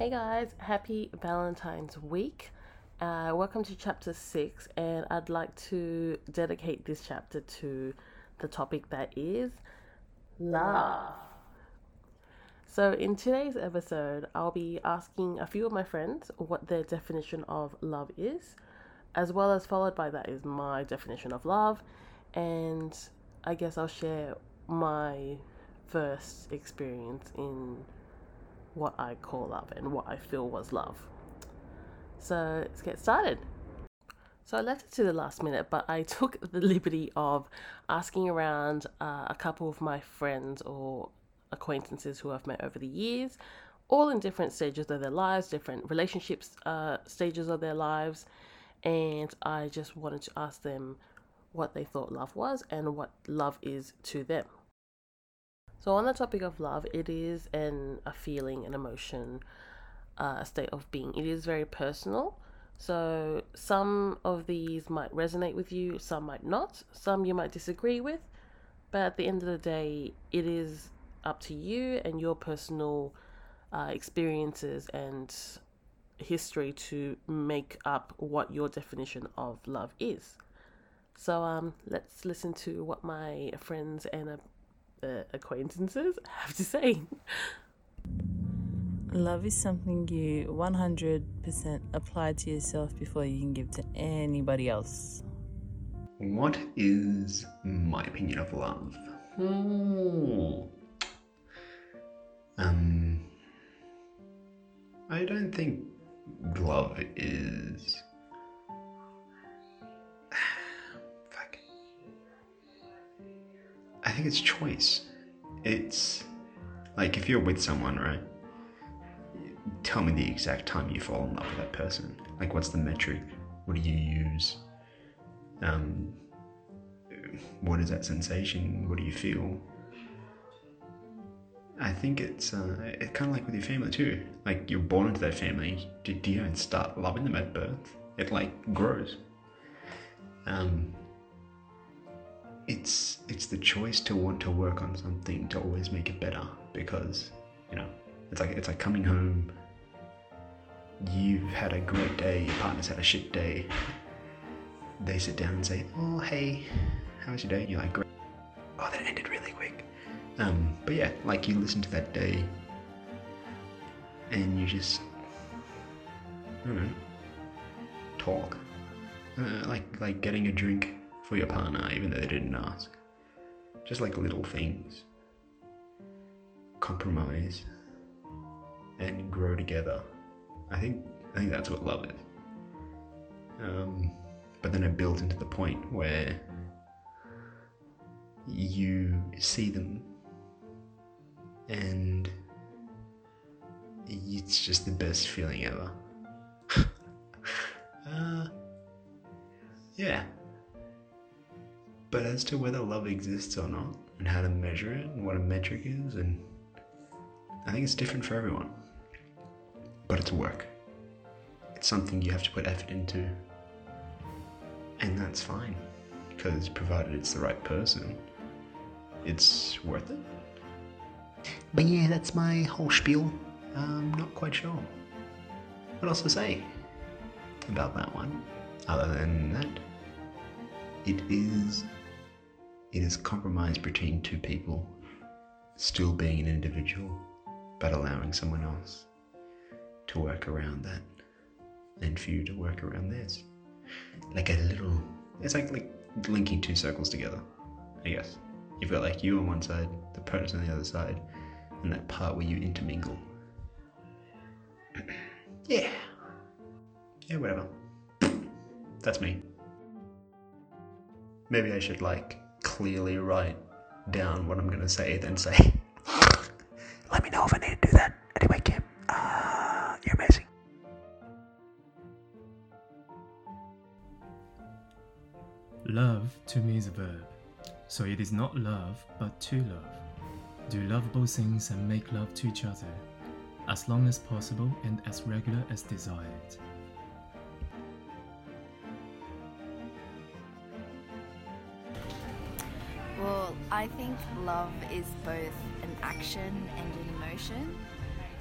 Hey guys, happy Valentine's week. Uh, welcome to chapter six, and I'd like to dedicate this chapter to the topic that is love. So, in today's episode, I'll be asking a few of my friends what their definition of love is, as well as followed by that is my definition of love, and I guess I'll share my first experience in what I call love and what I feel was love. So let's get started. So I left it to the last minute, but I took the liberty of asking around uh, a couple of my friends or acquaintances who I've met over the years, all in different stages of their lives, different relationships uh, stages of their lives, and I just wanted to ask them what they thought love was and what love is to them. So, on the topic of love, it is an a feeling, an emotion, uh, a state of being. It is very personal. So, some of these might resonate with you, some might not, some you might disagree with. But at the end of the day, it is up to you and your personal uh, experiences and history to make up what your definition of love is. So, um, let's listen to what my friends and uh, acquaintances have to say. Love is something you 100% apply to yourself before you can give to anybody else. What is my opinion of love? Hmm. Um, I don't think love is. I think it's choice. It's like if you're with someone, right? Tell me the exact time you fall in love with that person. Like, what's the metric? What do you use? Um, what is that sensation? What do you feel? I think it's uh, it's kind of like with your family too. Like you're born into that family. Do, you don't start loving them at birth? It like grows. Um, it's it's the choice to want to work on something to always make it better because you know it's like it's like coming home. You've had a great day. Your partner's had a shit day. They sit down and say, "Oh hey, how was your day?" And you're like, "Great." Oh, that ended really quick. Um, but yeah, like you listen to that day and you just, I don't know, talk. Uh, like like getting a drink for your partner, even though they didn't ask. Just like little things. Compromise and grow together. I think I think that's what love is. Um, but then it builds into the point where you see them and it's just the best feeling ever. uh, yeah. But as to whether love exists or not, and how to measure it, and what a metric is, and I think it's different for everyone. But it's work. It's something you have to put effort into. And that's fine, because provided it's the right person, it's worth it. But yeah, that's my whole spiel. I'm not quite sure what else to say about that one. Other than that, it is it is compromise between two people, still being an individual, but allowing someone else to work around that, and for you to work around theirs. Like a little, it's like like linking two circles together. I guess you've got like you on one side, the person on the other side, and that part where you intermingle. yeah. Yeah, whatever. That's me. Maybe I should like clearly write down what I'm gonna say, then say. Let me know if I need to do that. Anyway, Kim, uh, you're amazing. Love to me is a verb, so it is not love but to love. Do lovable things and make love to each other, as long as possible and as regular as desired. I think love is both an action and an emotion.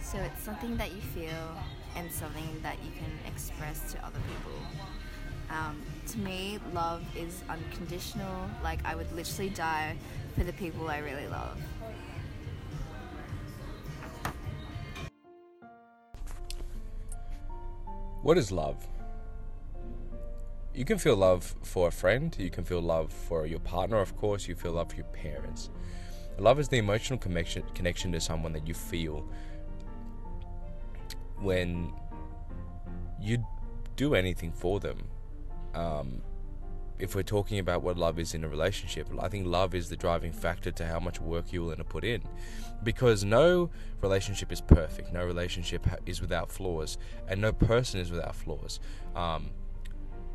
So it's something that you feel and something that you can express to other people. Um, to me, love is unconditional. Like, I would literally die for the people I really love. What is love? You can feel love for a friend, you can feel love for your partner, of course, you feel love for your parents. Love is the emotional connection connection to someone that you feel when you do anything for them. Um, if we're talking about what love is in a relationship, I think love is the driving factor to how much work you're willing to put in. Because no relationship is perfect, no relationship is without flaws, and no person is without flaws. Um,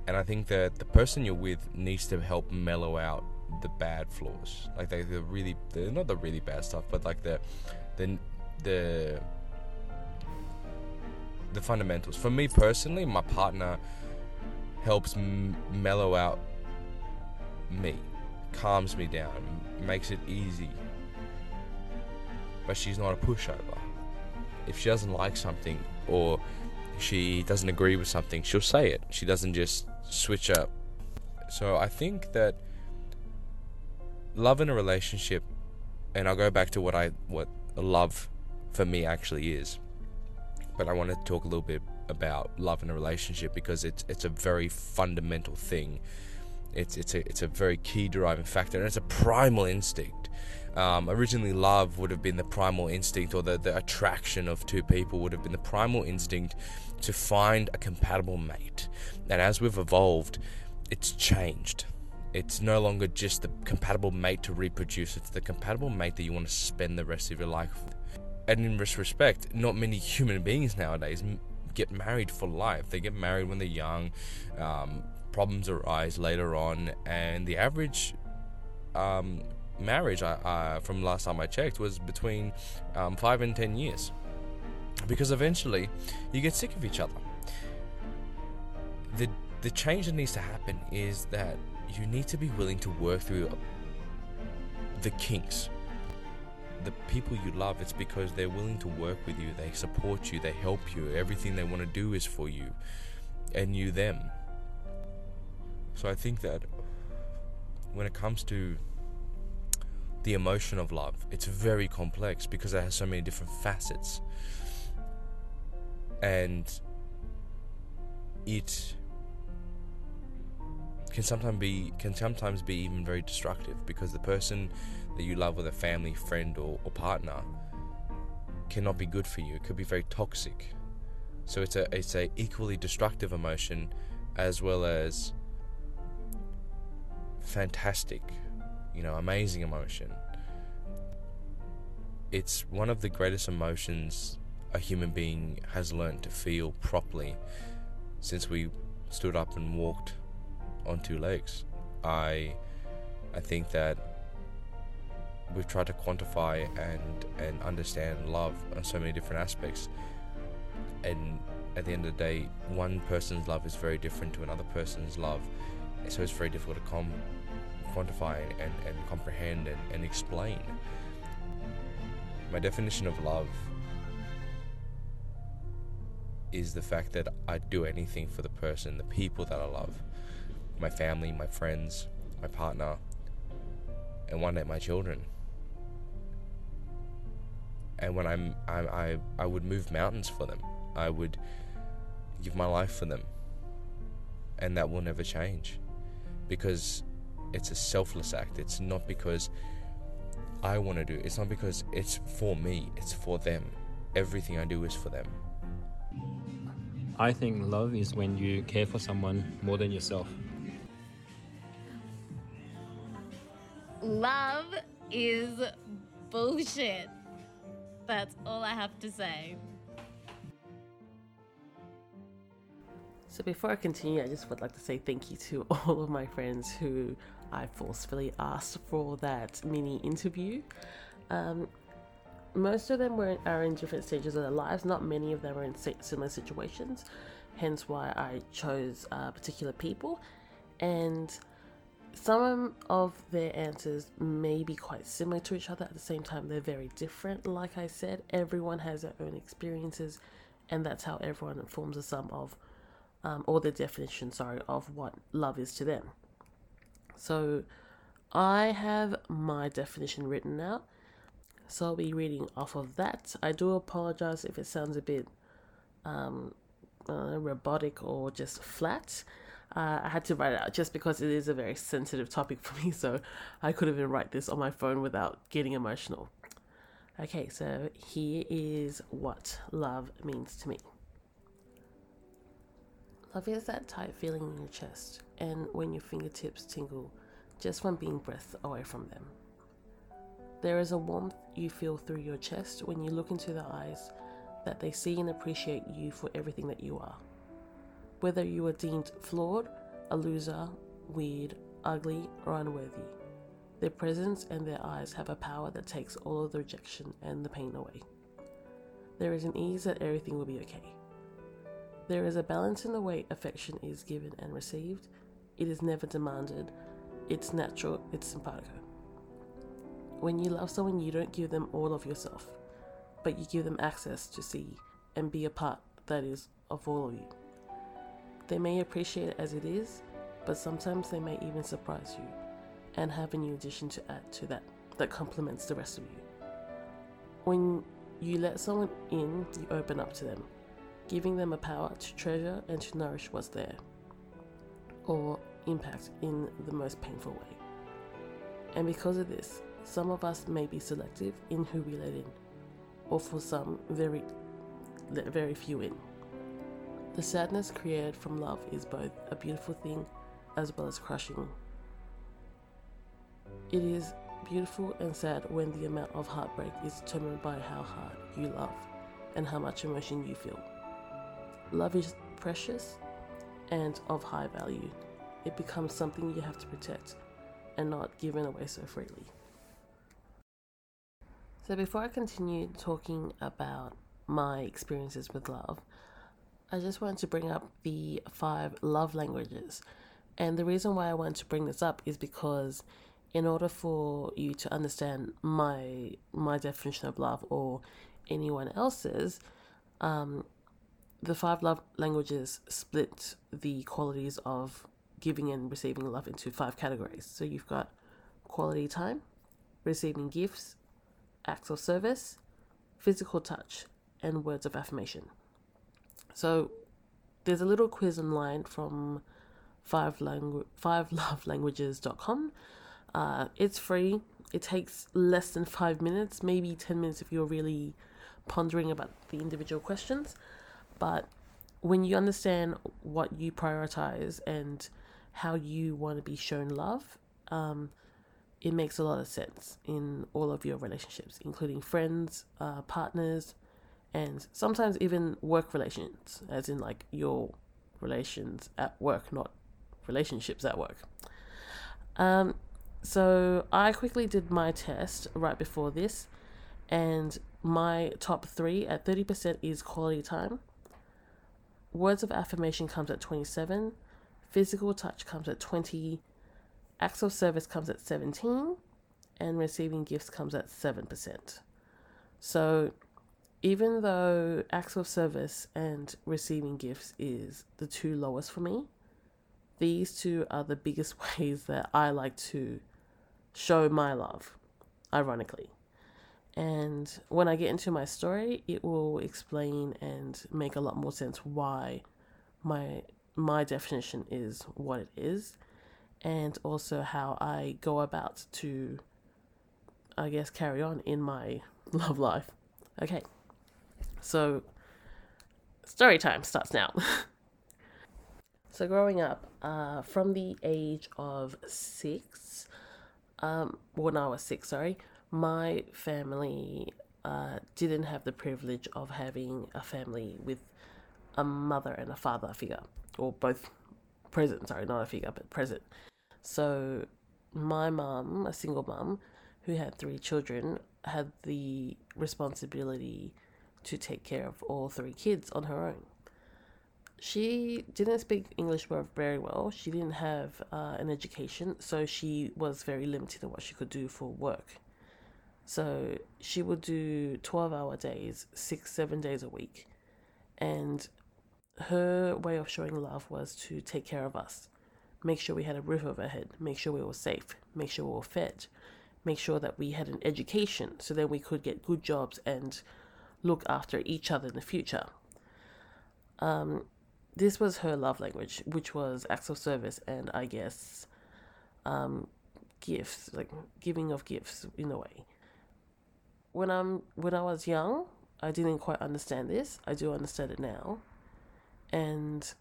and I think that the person you're with needs to help mellow out the bad flaws, like they, the really, the, not the really bad stuff, but like the, the, the, the fundamentals. For me personally, my partner helps m- mellow out me, calms me down, makes it easy. But she's not a pushover. If she doesn't like something or she doesn't agree with something, she'll say it. She doesn't just switch up. So I think that love in a relationship, and I'll go back to what I what love for me actually is. But I want to talk a little bit about love in a relationship because it's it's a very fundamental thing. It's it's a it's a very key driving factor, and it's a primal instinct. Um, originally, love would have been the primal instinct, or the, the attraction of two people would have been the primal instinct to find a compatible mate. And as we've evolved, it's changed. It's no longer just the compatible mate to reproduce, it's the compatible mate that you want to spend the rest of your life with. And in this respect, not many human beings nowadays get married for life. They get married when they're young, um, problems arise later on, and the average um, marriage, uh, from last time I checked, was between um, five and ten years. Because eventually, you get sick of each other. The the change that needs to happen is that you need to be willing to work through the kinks. The people you love, it's because they're willing to work with you, they support you, they help you, everything they want to do is for you, and you them. So I think that when it comes to the emotion of love, it's very complex because it has so many different facets. And it can sometimes be can sometimes be even very destructive because the person that you love with a family, friend or, or partner cannot be good for you. It could be very toxic. So it's a it's a equally destructive emotion as well as fantastic, you know, amazing emotion. It's one of the greatest emotions a human being has learned to feel properly since we stood up and walked on two legs. I I think that we've tried to quantify and and understand love on so many different aspects. And at the end of the day, one person's love is very different to another person's love. So it's very difficult to com- quantify and, and comprehend and, and explain. My definition of love is the fact that I'd do anything for the person, the people that I love my family, my friends, my partner, and one day my children. And when I'm, I, I, I would move mountains for them. I would give my life for them. And that will never change because it's a selfless act. It's not because I want to do it. It's not because it's for me. It's for them. Everything I do is for them. I think love is when you care for someone more than yourself. Love is bullshit. That's all I have to say. So before I continue, I just would like to say thank you to all of my friends who I forcefully asked for that mini interview. Um, most of them were are in different stages of their lives. Not many of them are in similar situations. Hence why I chose uh, particular people. And some of their answers may be quite similar to each other. At the same time, they're very different. Like I said, everyone has their own experiences, and that's how everyone forms a sum of, um, or the definition, sorry, of what love is to them. So, I have my definition written out, so I'll be reading off of that. I do apologize if it sounds a bit um, uh, robotic or just flat. Uh, I had to write it out just because it is a very sensitive topic for me, so I couldn't even write this on my phone without getting emotional. Okay, so here is what love means to me. Love is that tight feeling in your chest and when your fingertips tingle just from being breath away from them. There is a warmth you feel through your chest when you look into their eyes that they see and appreciate you for everything that you are. Whether you are deemed flawed, a loser, weird, ugly, or unworthy, their presence and their eyes have a power that takes all of the rejection and the pain away. There is an ease that everything will be okay. There is a balance in the way affection is given and received. It is never demanded, it's natural, it's simpatico. When you love someone, you don't give them all of yourself, but you give them access to see and be a part that is of all of you. They may appreciate it as it is, but sometimes they may even surprise you and have a new addition to add to that that complements the rest of you. When you let someone in, you open up to them, giving them a power to treasure and to nourish what's there, or impact in the most painful way. And because of this, some of us may be selective in who we let in, or for some, very, let very few in. The sadness created from love is both a beautiful thing as well as crushing. It is beautiful and sad when the amount of heartbreak is determined by how hard you love and how much emotion you feel. Love is precious and of high value. It becomes something you have to protect and not given away so freely. So, before I continue talking about my experiences with love, I just wanted to bring up the five love languages. And the reason why I wanted to bring this up is because in order for you to understand my my definition of love or anyone else's, um, the five love languages split the qualities of giving and receiving love into five categories. So you've got quality time, receiving gifts, acts of service, physical touch, and words of affirmation. So there's a little quiz online from five langu- fivelovelanguages.com. Uh, it's free. It takes less than five minutes, maybe 10 minutes if you're really pondering about the individual questions. But when you understand what you prioritize and how you want to be shown love, um, it makes a lot of sense in all of your relationships, including friends, uh, partners, and sometimes even work relations, as in like your relations at work, not relationships at work. Um, so I quickly did my test right before this, and my top three at 30% is quality time. Words of affirmation comes at 27, physical touch comes at 20, acts of service comes at 17, and receiving gifts comes at 7%. So even though acts of service and receiving gifts is the two lowest for me, these two are the biggest ways that I like to show my love, ironically. And when I get into my story, it will explain and make a lot more sense why my my definition is what it is and also how I go about to I guess carry on in my love life. Okay. So, story time starts now. so, growing up, uh, from the age of six, um, when I was six, sorry, my family uh, didn't have the privilege of having a family with a mother and a father figure, or both present, sorry, not a figure, but present. So, my mum, a single mum, who had three children, had the responsibility to take care of all three kids on her own. She didn't speak English very well. She didn't have uh, an education, so she was very limited in what she could do for work. So she would do 12 hour days, six, seven days a week. And her way of showing love was to take care of us, make sure we had a roof over our head, make sure we were safe, make sure we were fed, make sure that we had an education so that we could get good jobs and look after each other in the future. Um, this was her love language, which was acts of service and I guess um, gifts, like giving of gifts in a way. When I'm when I was young, I didn't quite understand this. I do understand it now. And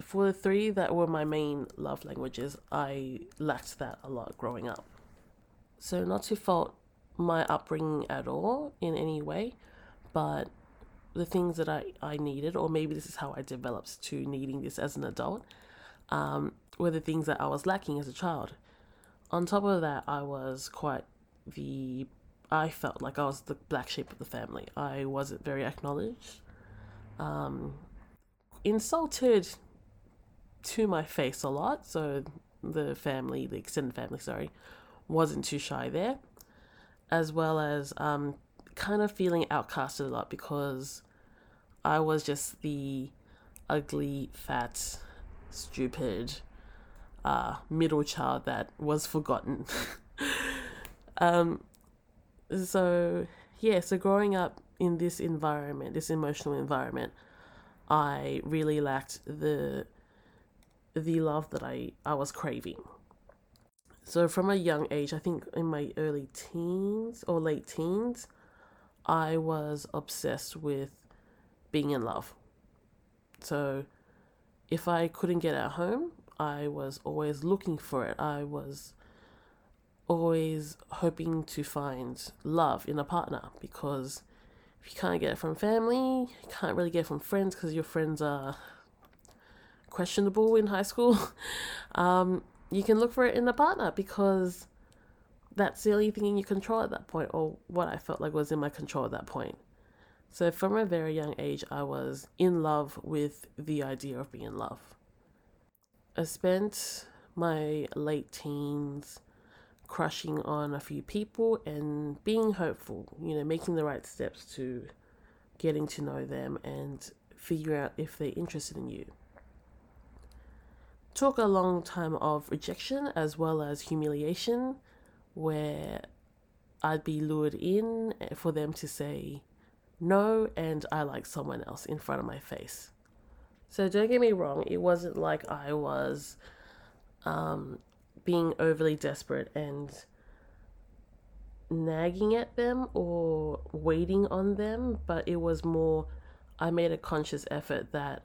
for the three that were my main love languages, I lacked that a lot growing up. So, not to fault my upbringing at all in any way, but the things that I, I needed, or maybe this is how I developed to needing this as an adult, um, were the things that I was lacking as a child. On top of that, I was quite the. I felt like I was the black sheep of the family. I wasn't very acknowledged. Um, insulted to my face a lot, so the family, the extended family, sorry, wasn't too shy there, as well as um, kind of feeling outcasted a lot because I was just the ugly, fat, stupid uh, middle child that was forgotten. um, so, yeah, so growing up in this environment, this emotional environment, I really lacked the the love that I, I was craving. So from a young age, I think in my early teens or late teens, I was obsessed with being in love. So if I couldn't get at home, I was always looking for it. I was always hoping to find love in a partner because if you can't get it from family, you can't really get it from friends because your friends are questionable in high school. um, you can look for it in a partner because that's the only thing in your control at that point, or what I felt like was in my control at that point. So, from a very young age, I was in love with the idea of being in love. I spent my late teens crushing on a few people and being hopeful, you know, making the right steps to getting to know them and figure out if they're interested in you. Took a long time of rejection as well as humiliation where I'd be lured in for them to say no and I like someone else in front of my face. So don't get me wrong, it wasn't like I was um, being overly desperate and nagging at them or waiting on them, but it was more I made a conscious effort that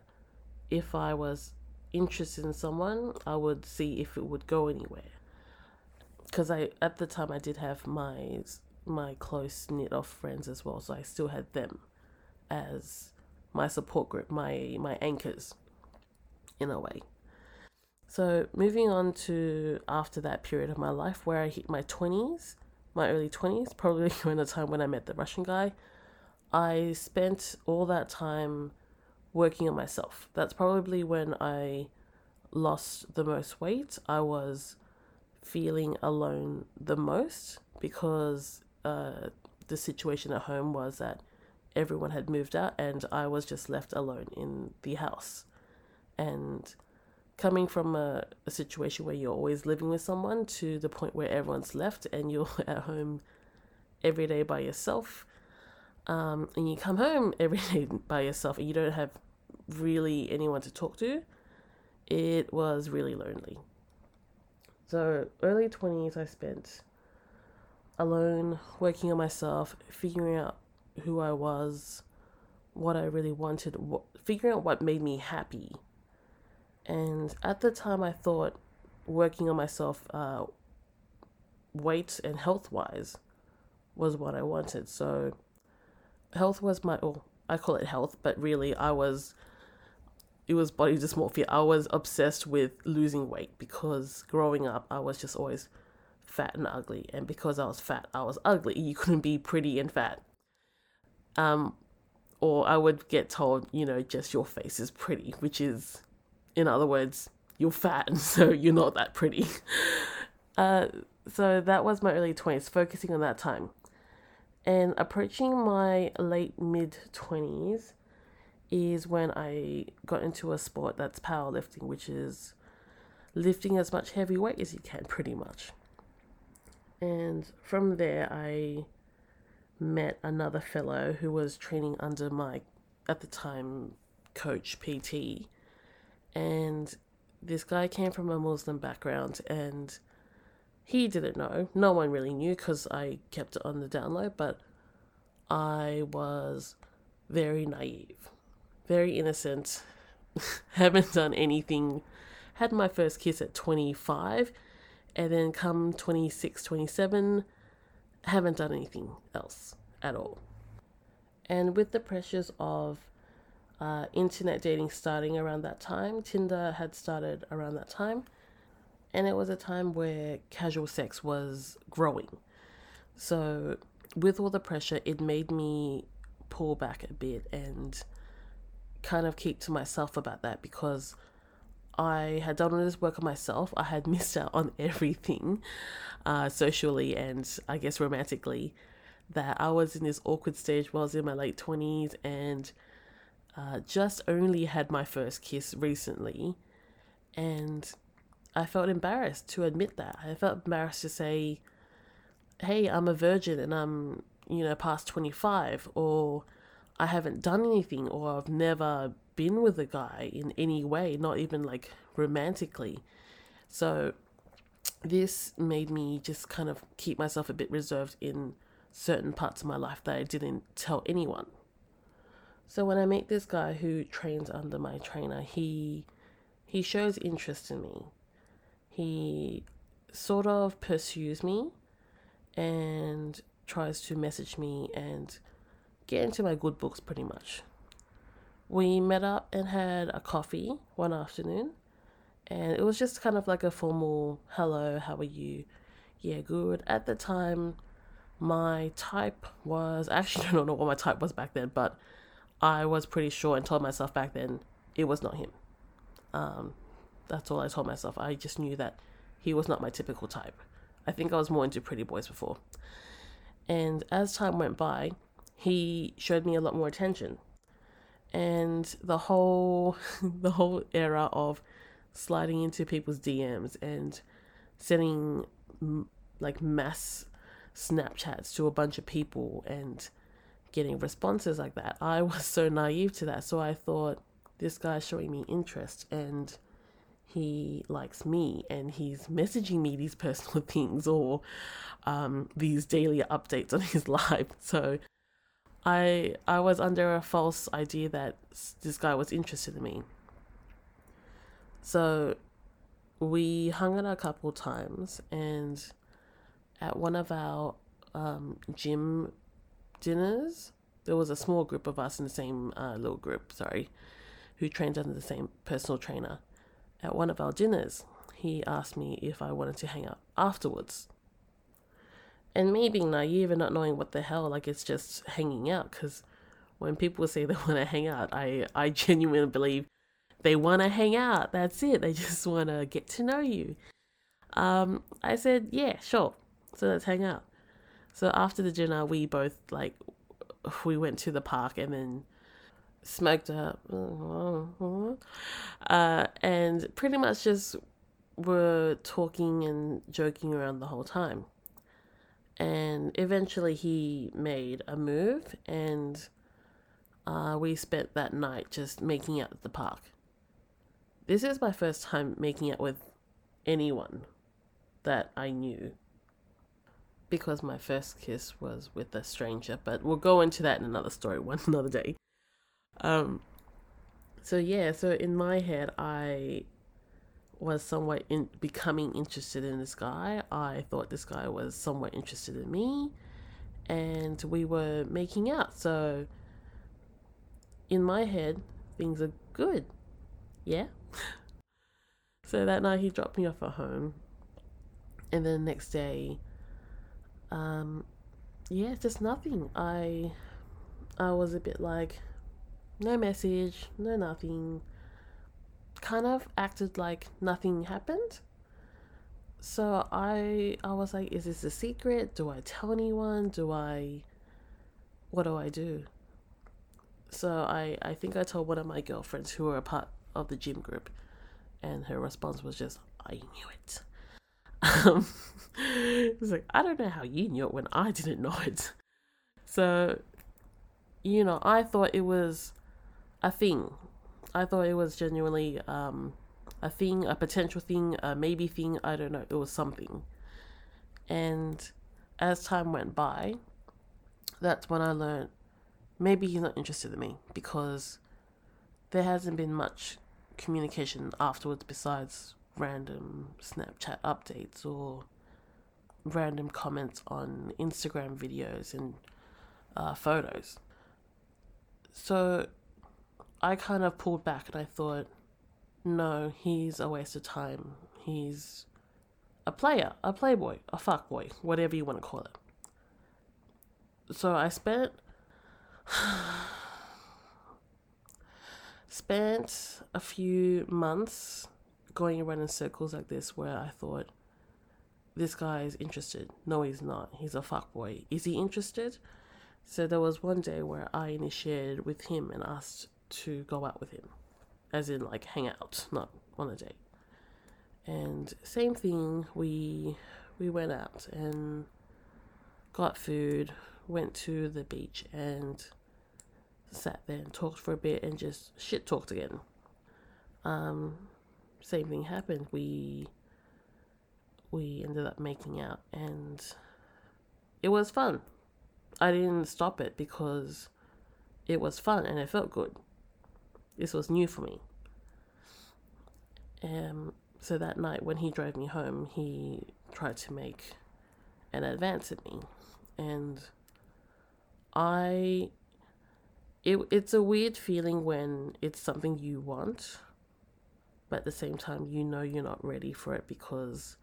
if I was interested in someone, I would see if it would go anywhere. Because I at the time I did have my my close knit of friends as well, so I still had them as my support group, my my anchors in a way. So, moving on to after that period of my life where I hit my 20s, my early 20s, probably around the time when I met the Russian guy, I spent all that time working on myself. That's probably when I lost the most weight. I was feeling alone the most because uh, the situation at home was that everyone had moved out and I was just left alone in the house. And coming from a, a situation where you're always living with someone to the point where everyone's left and you're at home every day by yourself um, and you come home every day by yourself and you don't have really anyone to talk to it was really lonely. So early 20s i spent alone working on myself figuring out who i was what i really wanted what, figuring out what made me happy and at the time, I thought working on myself, uh, weight and health wise, was what I wanted. So, health was my, oh, I call it health, but really, I was, it was body dysmorphia. I was obsessed with losing weight because growing up, I was just always fat and ugly. And because I was fat, I was ugly. You couldn't be pretty and fat. Um, or I would get told, you know, just your face is pretty, which is, in other words, you're fat, and so you're not that pretty. Uh, so that was my early 20s, focusing on that time. And approaching my late mid 20s is when I got into a sport that's powerlifting, which is lifting as much heavy weight as you can, pretty much. And from there, I met another fellow who was training under my, at the time, coach PT. And this guy came from a Muslim background and he didn't know. No one really knew because I kept it on the download, but I was very naive, very innocent, haven't done anything. Had my first kiss at 25, and then come 26, 27, haven't done anything else at all. And with the pressures of uh, internet dating starting around that time, Tinder had started around that time and it was a time where casual sex was growing. So, with all the pressure, it made me pull back a bit and kind of keep to myself about that because I had done all this work on myself. I had missed out on everything uh, socially and I guess romantically. That I was in this awkward stage while I was in my late 20s and uh, just only had my first kiss recently. And I felt embarrassed to admit that. I felt embarrassed to say, hey, I'm a virgin and I'm, you know, past 25, or I haven't done anything, or I've never been with a guy in any way, not even like romantically. So this made me just kind of keep myself a bit reserved in certain parts of my life that I didn't tell anyone. So when I meet this guy who trains under my trainer, he he shows interest in me he sort of pursues me and tries to message me and get into my good books pretty much. We met up and had a coffee one afternoon, and it was just kind of like a formal hello, how are you? Yeah, good. At the time, my type was actually, I don't know what my type was back then, but I was pretty sure and told myself back then it was not him. Um, that's all I told myself. I just knew that he was not my typical type. I think I was more into pretty boys before. And as time went by, he showed me a lot more attention. And the whole the whole era of sliding into people's DMs and sending like mass Snapchats to a bunch of people and getting responses like that. I was so naive to that. So I thought this guy's showing me interest and he likes me and he's messaging me these personal things or um, these daily updates on his life. So I I was under a false idea that this guy was interested in me. So we hung out a couple times and at one of our um, gym dinners, there was a small group of us in the same uh, little group, sorry, who trained under the same personal trainer at one of our dinners, he asked me if I wanted to hang out afterwards. And me being naive and not knowing what the hell, like it's just hanging out, because when people say they want to hang out, I, I genuinely believe they want to hang out. That's it. They just want to get to know you. Um, I said, yeah, sure. So let's hang out. So after the dinner, we both like, we went to the park and then smoked up, uh, and pretty much just were talking and joking around the whole time. And eventually, he made a move, and uh, we spent that night just making out at the park. This is my first time making out with anyone that I knew because my first kiss was with a stranger, but we'll go into that in another story one another day. Um, so yeah, so in my head, I was somewhat in becoming interested in this guy. I thought this guy was somewhat interested in me, and we were making out. So in my head, things are good. Yeah. so that night he dropped me off at home, and then the next day, um, yeah, just nothing. I I was a bit like, no message, no nothing. Kind of acted like nothing happened. So I I was like, is this a secret? Do I tell anyone? Do I what do I do? So I I think I told one of my girlfriends who were a part of the gym group and her response was just, I knew it. Um, it's like, I don't know how you knew it when I didn't know it. So, you know, I thought it was a thing. I thought it was genuinely um, a thing, a potential thing, a maybe thing. I don't know. It was something. And as time went by, that's when I learned maybe he's not interested in me because there hasn't been much communication afterwards besides random Snapchat updates or random comments on Instagram videos and uh, photos. So I kind of pulled back and I thought, no, he's a waste of time. He's a player, a playboy, a fuckboy, whatever you want to call it. So I spent spent a few months going around in circles like this where I thought this guy is interested. No, he's not. He's a fuckboy. Is he interested? So there was one day where I initiated with him and asked to go out with him, as in like hang out, not on a date. And same thing, we we went out and got food, went to the beach and sat there and talked for a bit and just shit talked again. Um, same thing happened. We we ended up making out and it was fun. I didn't stop it because it was fun and it felt good. This was new for me. Um, so that night when he drove me home, he tried to make an advance at me. And I it it's a weird feeling when it's something you want, but at the same time you know you're not ready for it because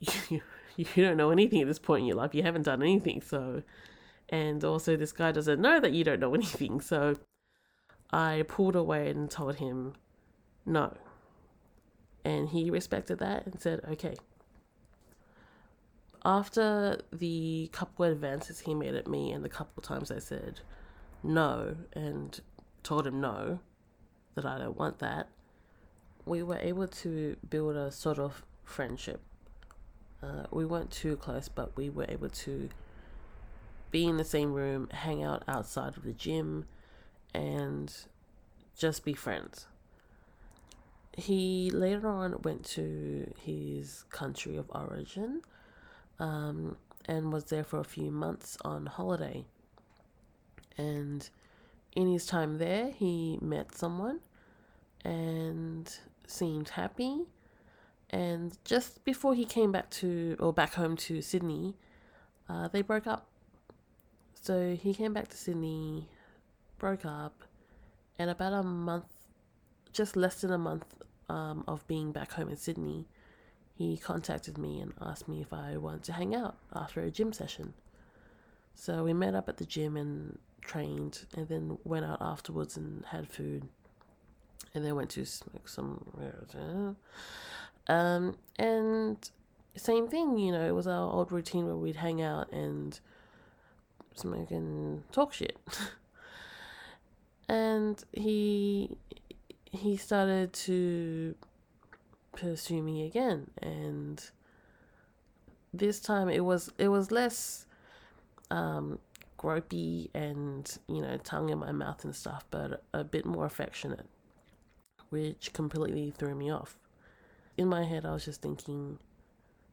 you you don't know anything at this point in your life. You haven't done anything, so and also this guy doesn't know that you don't know anything. So I pulled away and told him no. And he respected that and said, okay. After the couple advances he made at me and the couple times I said no and told him no, that I don't want that, we were able to build a sort of friendship. Uh, we weren't too close, but we were able to be in the same room, hang out outside of the gym, and just be friends. He later on went to his country of origin um, and was there for a few months on holiday. And in his time there, he met someone and seemed happy. And just before he came back to, or back home to Sydney, uh, they broke up. So he came back to Sydney, broke up, and about a month, just less than a month um, of being back home in Sydney, he contacted me and asked me if I wanted to hang out after a gym session. So we met up at the gym and trained, and then went out afterwards and had food, and then went to smoke some. Um, and same thing, you know, it was our old routine where we'd hang out and smoke and talk shit. and he he started to pursue me again and this time it was it was less um gropey and you know tongue in my mouth and stuff but a bit more affectionate which completely threw me off. In my head i was just thinking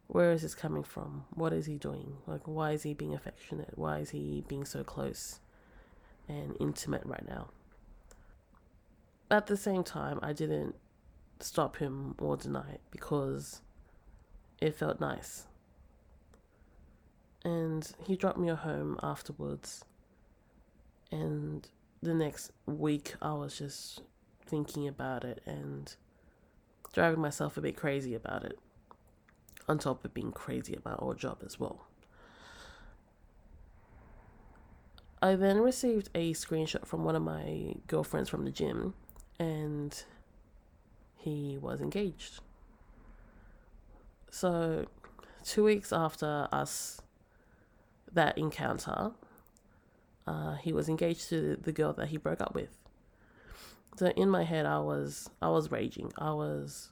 where is this coming from? What is he doing? Like why is he being affectionate? Why is he being so close and intimate right now? At the same time i didn't stop him or deny it because it felt nice. And he dropped me home afterwards. And the next week, I was just thinking about it and driving myself a bit crazy about it, on top of being crazy about our job as well. I then received a screenshot from one of my girlfriends from the gym, and he was engaged. So, two weeks after us that encounter, uh, he was engaged to the girl that he broke up with. So in my head, I was I was raging. I was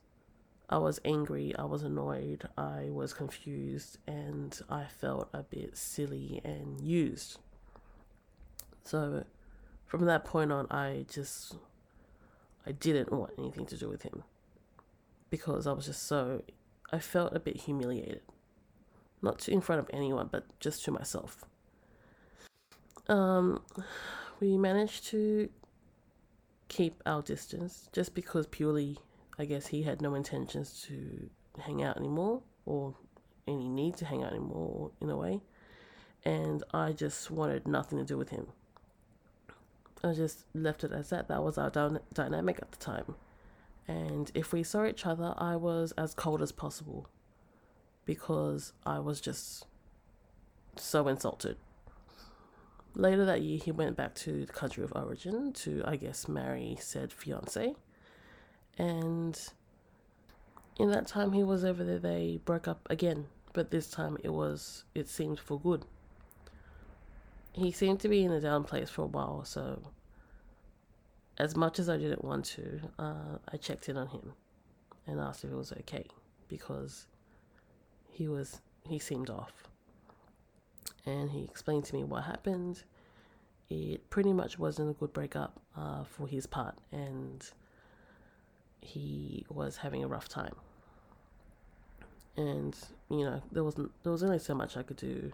I was angry. I was annoyed. I was confused, and I felt a bit silly and used. So, from that point on, I just I didn't want anything to do with him because I was just so I felt a bit humiliated. Not to, in front of anyone, but just to myself. Um, we managed to keep our distance just because purely, I guess, he had no intentions to hang out anymore or any need to hang out anymore in a way. And I just wanted nothing to do with him. I just left it as that. That was our dy- dynamic at the time. And if we saw each other, I was as cold as possible because I was just so insulted. Later that year, he went back to the country of origin to, I guess, marry said fiance. And in that time he was over there, they broke up again, but this time it was, it seemed for good. He seemed to be in a down place for a while, so as much as I didn't want to, uh, I checked in on him and asked if it was okay because he was he seemed off. And he explained to me what happened. It pretty much wasn't a good breakup uh, for his part, and he was having a rough time. And you know there wasn't there was only so much I could do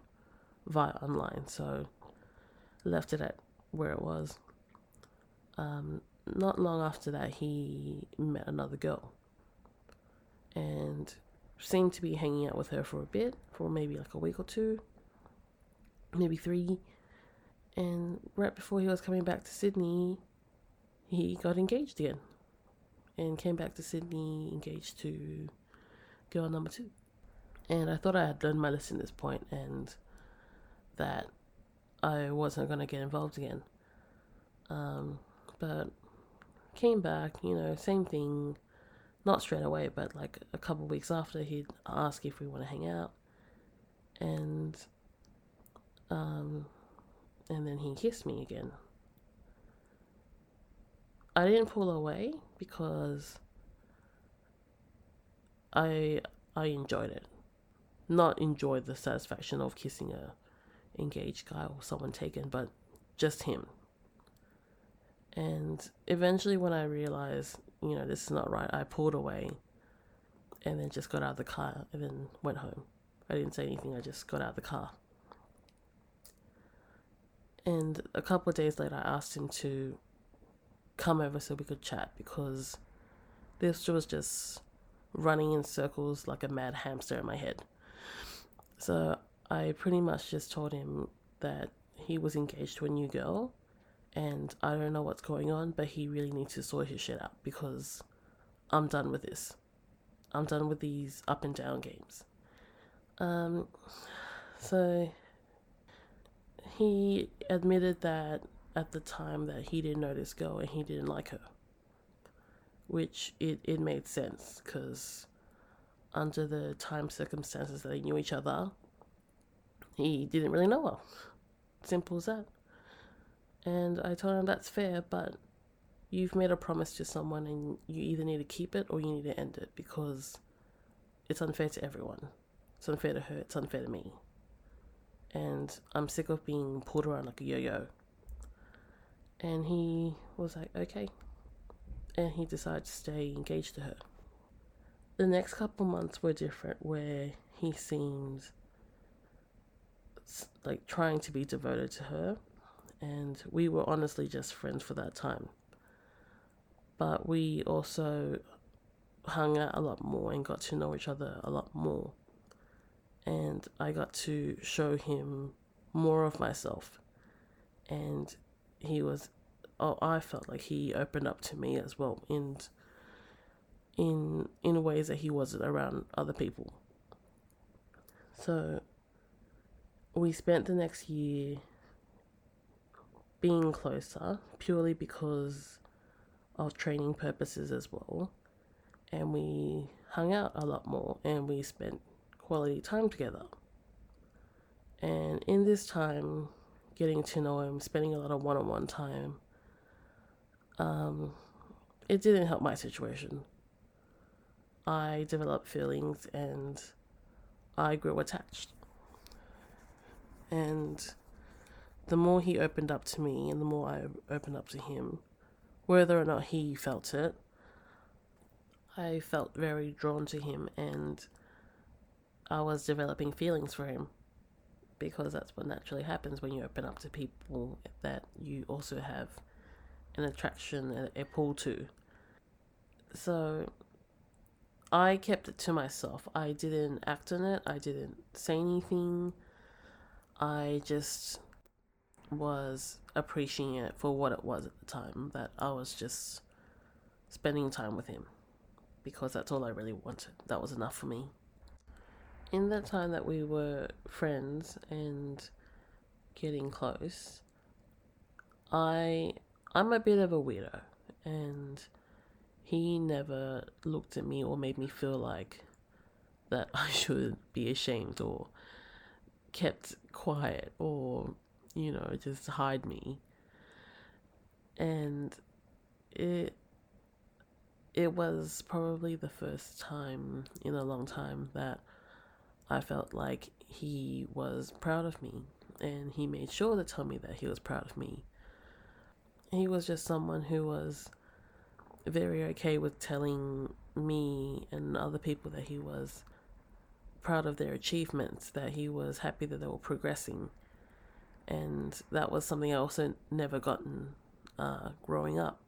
via online, so left it at where it was um, not long after that, he met another girl and seemed to be hanging out with her for a bit, for maybe like a week or two, maybe three. And right before he was coming back to Sydney, he got engaged again and came back to Sydney engaged to girl number two. And I thought I had learned my lesson at this point and that I wasn't going to get involved again. Um, but came back, you know, same thing, not straight away, but like a couple weeks after, he'd ask if we want to hang out, and um, and then he kissed me again. I didn't pull away because I I enjoyed it, not enjoyed the satisfaction of kissing a engaged guy or someone taken, but just him. And eventually, when I realized, you know, this is not right, I pulled away and then just got out of the car and then went home. I didn't say anything, I just got out of the car. And a couple of days later, I asked him to come over so we could chat because this was just running in circles like a mad hamster in my head. So I pretty much just told him that he was engaged to a new girl and I don't know what's going on, but he really needs to sort his shit out because I'm done with this. I'm done with these up and down games. Um, so he admitted that at the time that he didn't know this girl and he didn't like her, which it, it made sense because under the time circumstances that they knew each other, he didn't really know her. Simple as that. And I told him that's fair, but you've made a promise to someone and you either need to keep it or you need to end it because it's unfair to everyone. It's unfair to her, it's unfair to me. And I'm sick of being pulled around like a yo yo. And he was like, okay. And he decided to stay engaged to her. The next couple months were different, where he seemed like trying to be devoted to her and we were honestly just friends for that time. But we also hung out a lot more and got to know each other a lot more. And I got to show him more of myself. And he was, oh, I felt like he opened up to me as well in, in, in ways that he wasn't around other people. So we spent the next year being closer purely because of training purposes as well. And we hung out a lot more and we spent quality time together. And in this time, getting to know him, spending a lot of one on one time, um, it didn't help my situation. I developed feelings and I grew attached. And the more he opened up to me and the more I opened up to him, whether or not he felt it, I felt very drawn to him and I was developing feelings for him because that's what naturally happens when you open up to people that you also have an attraction, a, a pull to. So I kept it to myself. I didn't act on it, I didn't say anything. I just was appreciating it for what it was at the time, that I was just spending time with him because that's all I really wanted. That was enough for me. In that time that we were friends and getting close, I I'm a bit of a weirdo and he never looked at me or made me feel like that I should be ashamed or kept quiet or you know just hide me and it it was probably the first time in a long time that I felt like he was proud of me and he made sure to tell me that he was proud of me. He was just someone who was very okay with telling me and other people that he was proud of their achievements, that he was happy that they were progressing. And that was something I also never gotten uh, growing up.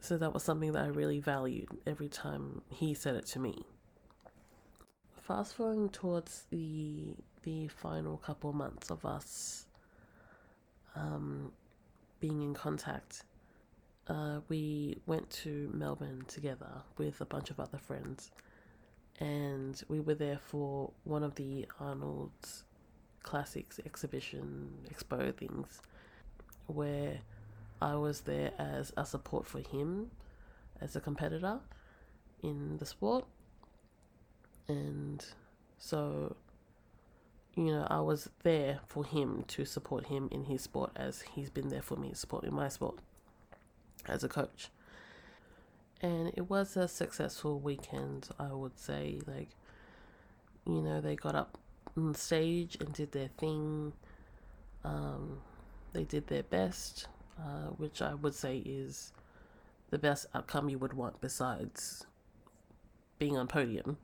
So that was something that I really valued every time he said it to me. Fast forwarding towards the the final couple months of us um, being in contact, uh, we went to Melbourne together with a bunch of other friends, and we were there for one of the Arnold's Classics exhibition expo things, where I was there as a support for him as a competitor in the sport. And so, you know, I was there for him to support him in his sport as he's been there for me supporting my sport as a coach. And it was a successful weekend, I would say. Like, you know, they got up on stage and did their thing. Um, they did their best uh, which I would say is the best outcome you would want besides being on podium.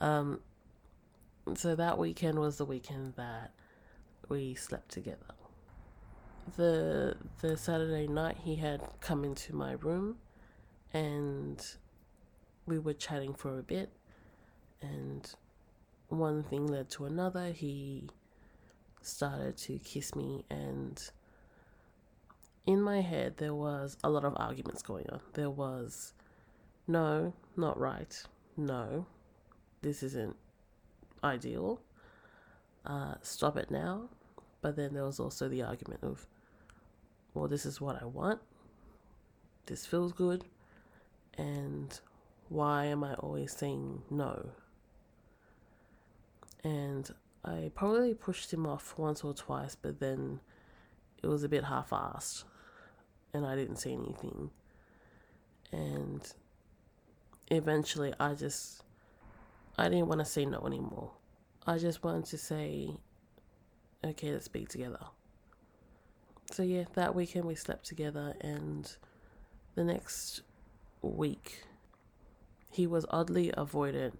Um, so that weekend was the weekend that we slept together. The the Saturday night he had come into my room and we were chatting for a bit and one thing led to another. He started to kiss me and in my head, there was a lot of arguments going on. There was, no, not right. No, this isn't ideal. Uh, stop it now. But then there was also the argument of, well, this is what I want. This feels good. And why am I always saying no? And I probably pushed him off once or twice, but then it was a bit half assed and I didn't say anything. And eventually I just I didn't want to say no anymore. I just wanted to say okay, let's be together. So yeah, that weekend we slept together and the next week he was oddly avoidant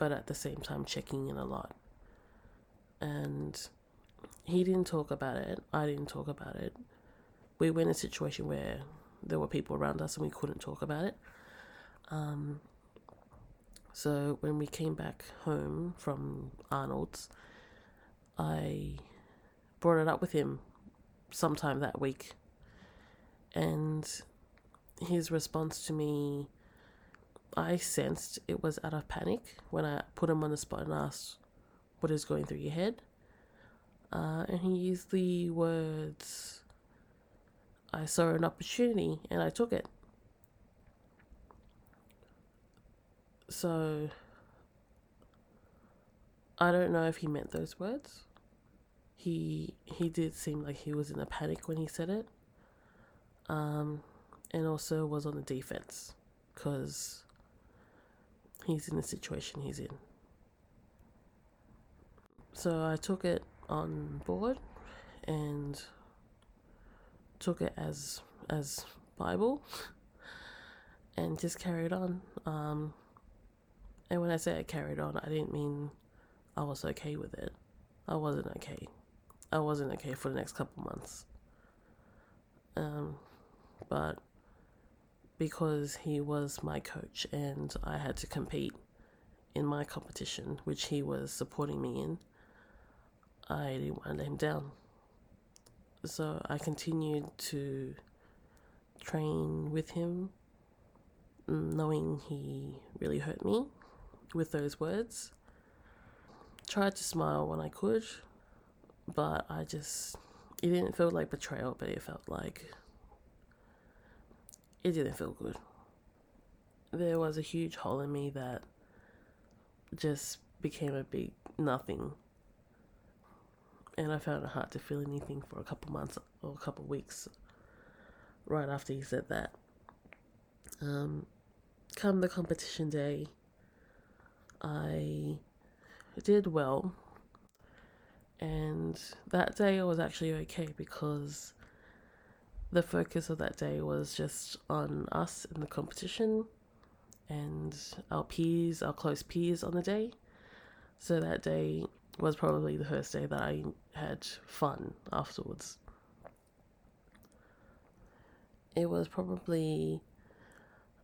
but at the same time checking in a lot. And he didn't talk about it. I didn't talk about it we were in a situation where there were people around us and we couldn't talk about it. Um, so when we came back home from Arnold's, I brought it up with him sometime that week. And his response to me, I sensed it was out of panic when I put him on the spot and asked, What is going through your head? Uh, and he used the words, I saw an opportunity and I took it. So I don't know if he meant those words. He he did seem like he was in a panic when he said it. Um, and also was on the defense because he's in the situation he's in. So I took it on board and took it as as Bible and just carried on. Um, and when I say I carried on, I didn't mean I was okay with it. I wasn't okay. I wasn't okay for the next couple months. Um, but because he was my coach and I had to compete in my competition, which he was supporting me in, I didn't want to let him down. So I continued to train with him, knowing he really hurt me with those words. Tried to smile when I could, but I just, it didn't feel like betrayal, but it felt like it didn't feel good. There was a huge hole in me that just became a big nothing. And I found it hard to feel anything for a couple months or a couple weeks right after he said that. Um, come the competition day, I did well. And that day I was actually okay because the focus of that day was just on us in the competition and our peers, our close peers on the day. So that day was probably the first day that I had fun afterwards. It was probably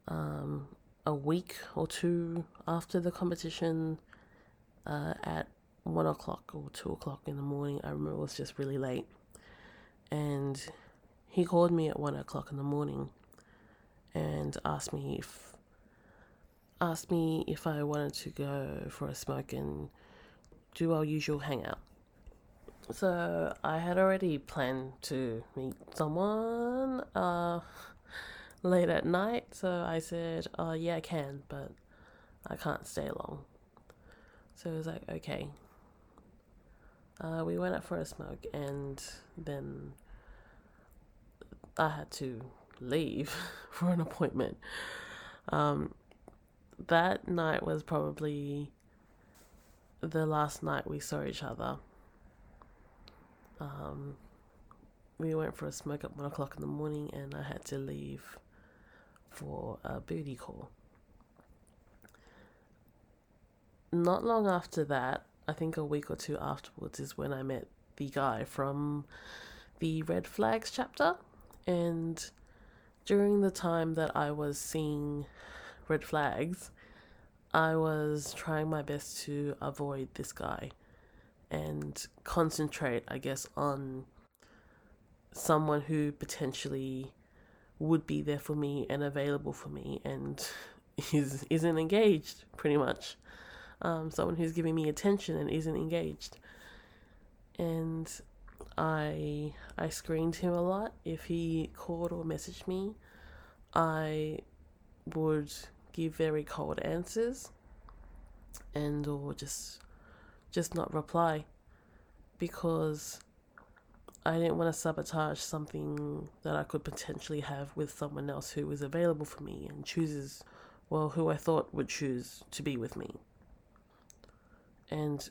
um, a week or two after the competition uh, at one o'clock or two o'clock in the morning. I remember it was just really late. And he called me at one o'clock in the morning and asked me if asked me if I wanted to go for a smoke and do our usual hangout. So I had already planned to meet someone uh, late at night. So I said, "Oh yeah, I can, but I can't stay long." So it was like, okay. Uh, we went out for a smoke, and then I had to leave for an appointment. Um, that night was probably the last night we saw each other. Um, we went for a smoke at one o'clock in the morning, and I had to leave for a booty call. Not long after that, I think a week or two afterwards, is when I met the guy from the Red Flags chapter. And during the time that I was seeing red flags, I was trying my best to avoid this guy and concentrate, I guess, on someone who potentially would be there for me and available for me and is isn't engaged pretty much. Um, someone who's giving me attention and isn't engaged. And I I screened him a lot. If he called or messaged me, I would give very cold answers and or just just not reply because I didn't want to sabotage something that I could potentially have with someone else who was available for me and chooses well who I thought would choose to be with me. And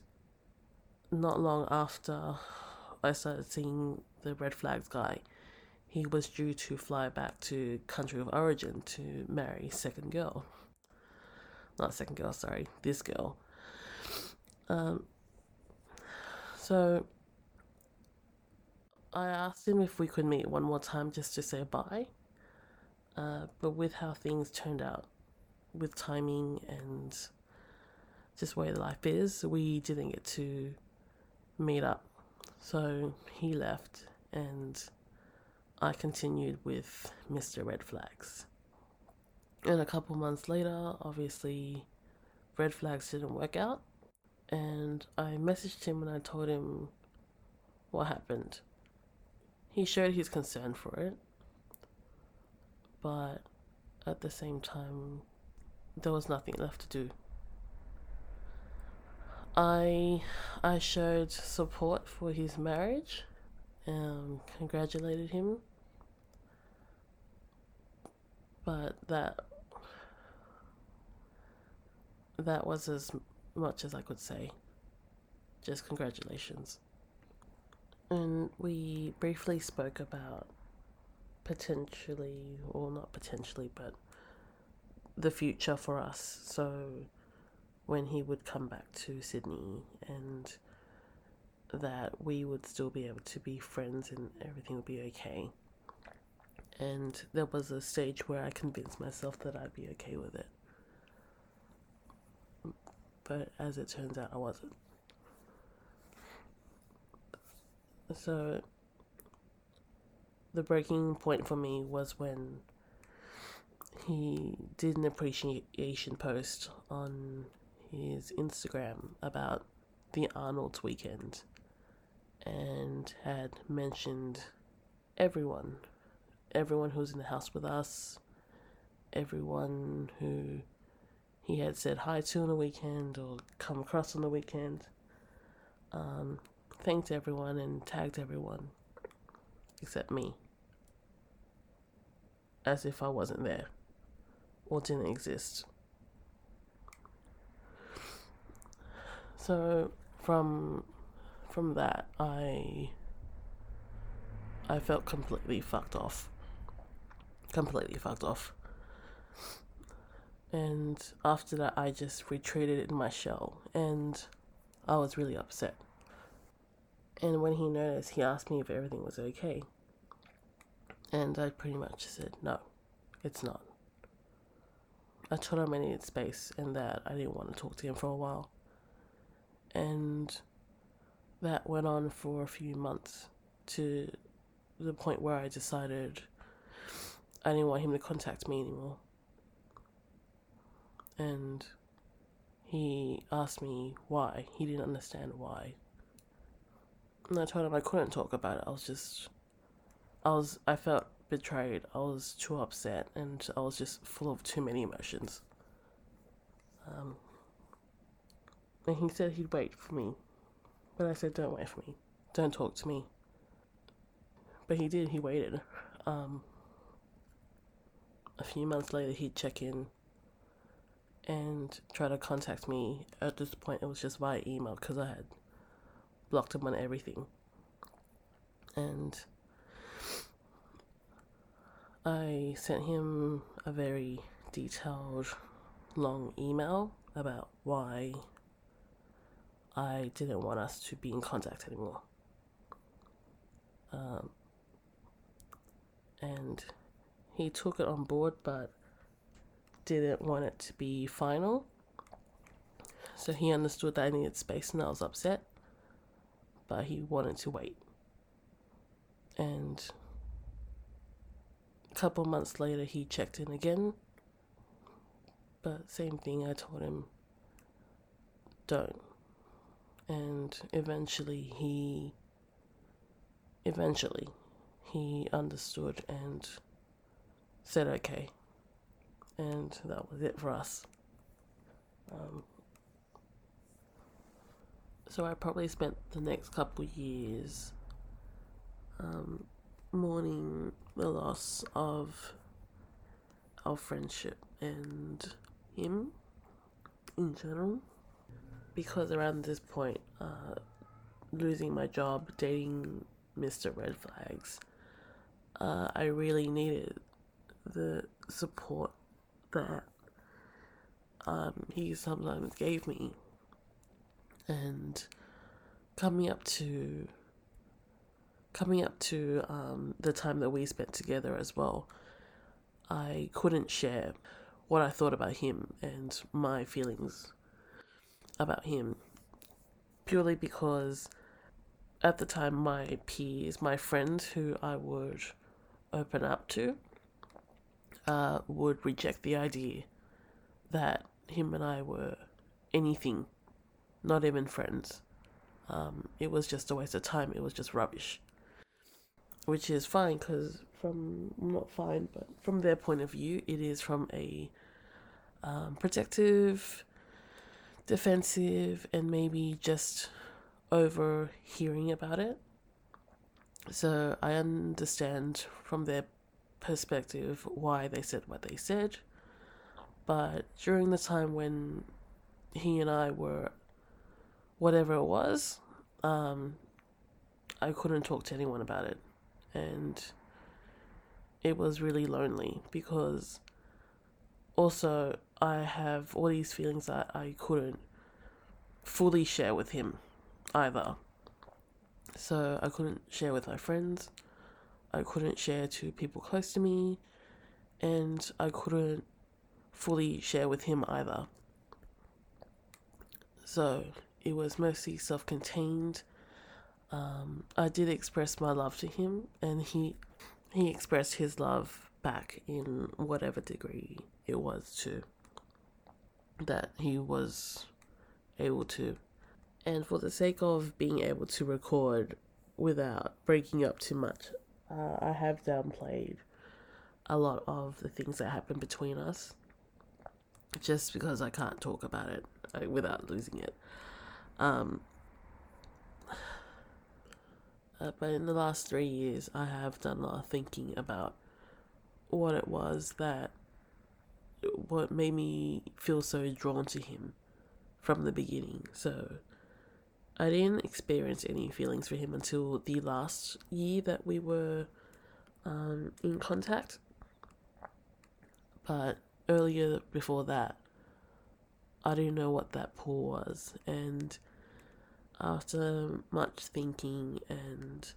not long after I started seeing the red flags guy, he was due to fly back to country of origin to marry second girl. Not second girl, sorry, this girl. Um, so I asked him if we could meet one more time just to say bye. Uh, but with how things turned out, with timing and just where life is, we didn't get to meet up. So he left, and I continued with Mr. Red Flags. And a couple months later, obviously, Red Flags didn't work out. And I messaged him and I told him what happened. He showed his concern for it, but at the same time, there was nothing left to do. I I showed support for his marriage, um, congratulated him, but that that was as much as I could say. Just congratulations. And we briefly spoke about potentially, or not potentially, but the future for us. So when he would come back to Sydney and that we would still be able to be friends and everything would be okay. And there was a stage where I convinced myself that I'd be okay with it. But as it turns out, I wasn't. So the breaking point for me was when he did an appreciation post on his Instagram about the Arnold's weekend and had mentioned everyone, everyone who was in the house with us, everyone who he had said hi to on the weekend or come across on the weekend. Um, thanked everyone and tagged everyone except me. As if I wasn't there or didn't exist. So from from that I I felt completely fucked off. Completely fucked off. And after that I just retreated in my shell and I was really upset. And when he noticed, he asked me if everything was okay. And I pretty much said, no, it's not. I told him I needed space and that I didn't want to talk to him for a while. And that went on for a few months to the point where I decided I didn't want him to contact me anymore. And he asked me why. He didn't understand why. And I told him I couldn't talk about it. I was just, I was, I felt betrayed. I was too upset and I was just full of too many emotions. Um, and he said he'd wait for me. But I said, don't wait for me. Don't talk to me. But he did, he waited. Um, a few months later, he'd check in and try to contact me. At this point, it was just via email because I had blocked him on everything. And I sent him a very detailed, long email about why I didn't want us to be in contact anymore. Um, and he took it on board, but didn't want it to be final. So he understood that I needed space and I was upset, but he wanted to wait. And a couple months later, he checked in again, but same thing, I told him, don't and eventually he eventually he understood and said okay. And that was it for us. Um, so i probably spent the next couple years um, mourning the loss of our friendship and him in general because around this point, uh, losing my job, dating Mr. Red Flags, uh, I really needed the support that um, he sometimes gave me. And coming up to coming up to um, the time that we spent together as well, I couldn't share what I thought about him and my feelings about him purely because at the time my peers, my friends who I would open up to, uh, would reject the idea that him and I were anything, not even friends. Um, it was just a waste of time. It was just rubbish. Which is fine because from not fine, but from their point of view, it is from a um, protective, defensive, and maybe just overhearing about it. So I understand from their perspective why they said what they said. But during the time when he and I were whatever it was, um, I couldn't talk to anyone about it. And it was really lonely because also I have all these feelings that I couldn't fully share with him either. So I couldn't share with my friends, I couldn't share to people close to me, and I couldn't fully share with him either. So it was mostly self contained. Um, I did express my love to him, and he he expressed his love back in whatever degree it was to that he was able to. And for the sake of being able to record without breaking up too much, uh, I have downplayed a lot of the things that happened between us just because I can't talk about it uh, without losing it. Um, uh, but in the last three years, I have done a lot of thinking about what it was that what made me feel so drawn to him from the beginning. So I didn't experience any feelings for him until the last year that we were um, in contact. But earlier before that, I didn't know what that pull was. And after much thinking and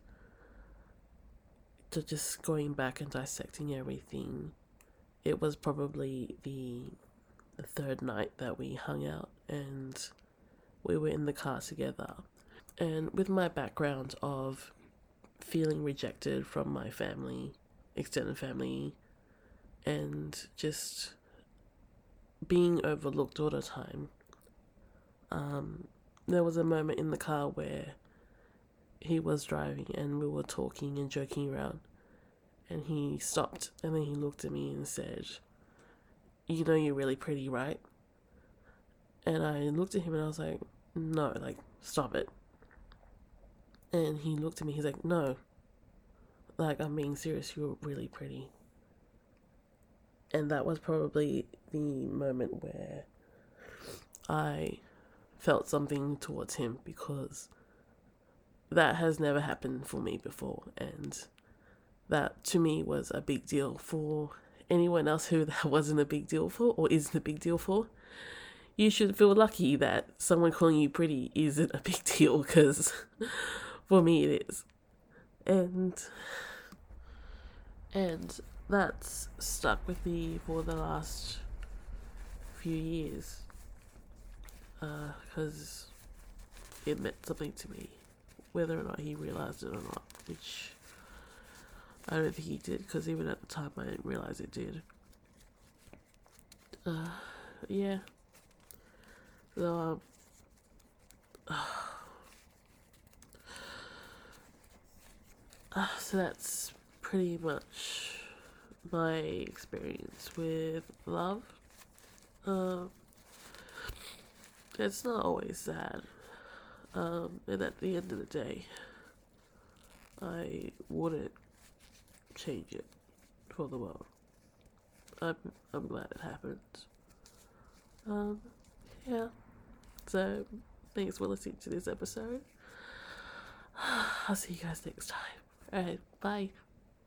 to just going back and dissecting everything, it was probably the the third night that we hung out and we were in the car together. And with my background of feeling rejected from my family, extended family, and just being overlooked all the time, um, there was a moment in the car where he was driving and we were talking and joking around. And he stopped and then he looked at me and said, You know, you're really pretty, right? And I looked at him and I was like, No, like, stop it. And he looked at me, he's like, No, like, I'm being serious, you're really pretty. And that was probably the moment where I felt something towards him because that has never happened for me before. And that to me was a big deal for anyone else who that wasn't a big deal for or isn't a big deal for. You should feel lucky that someone calling you pretty isn't a big deal because for me it is. And and that's stuck with me for the last few years because uh, it meant something to me, whether or not he realized it or not, which I don't think he did because even at the time I didn't realize it did. Uh, yeah. So, um, uh, so that's pretty much my experience with love. Um, it's not always sad. Um, and at the end of the day, I wouldn't change it for the world. I'm I'm glad it happened. Um, yeah. So thanks for listening to this episode. I'll see you guys next time. Alright, bye.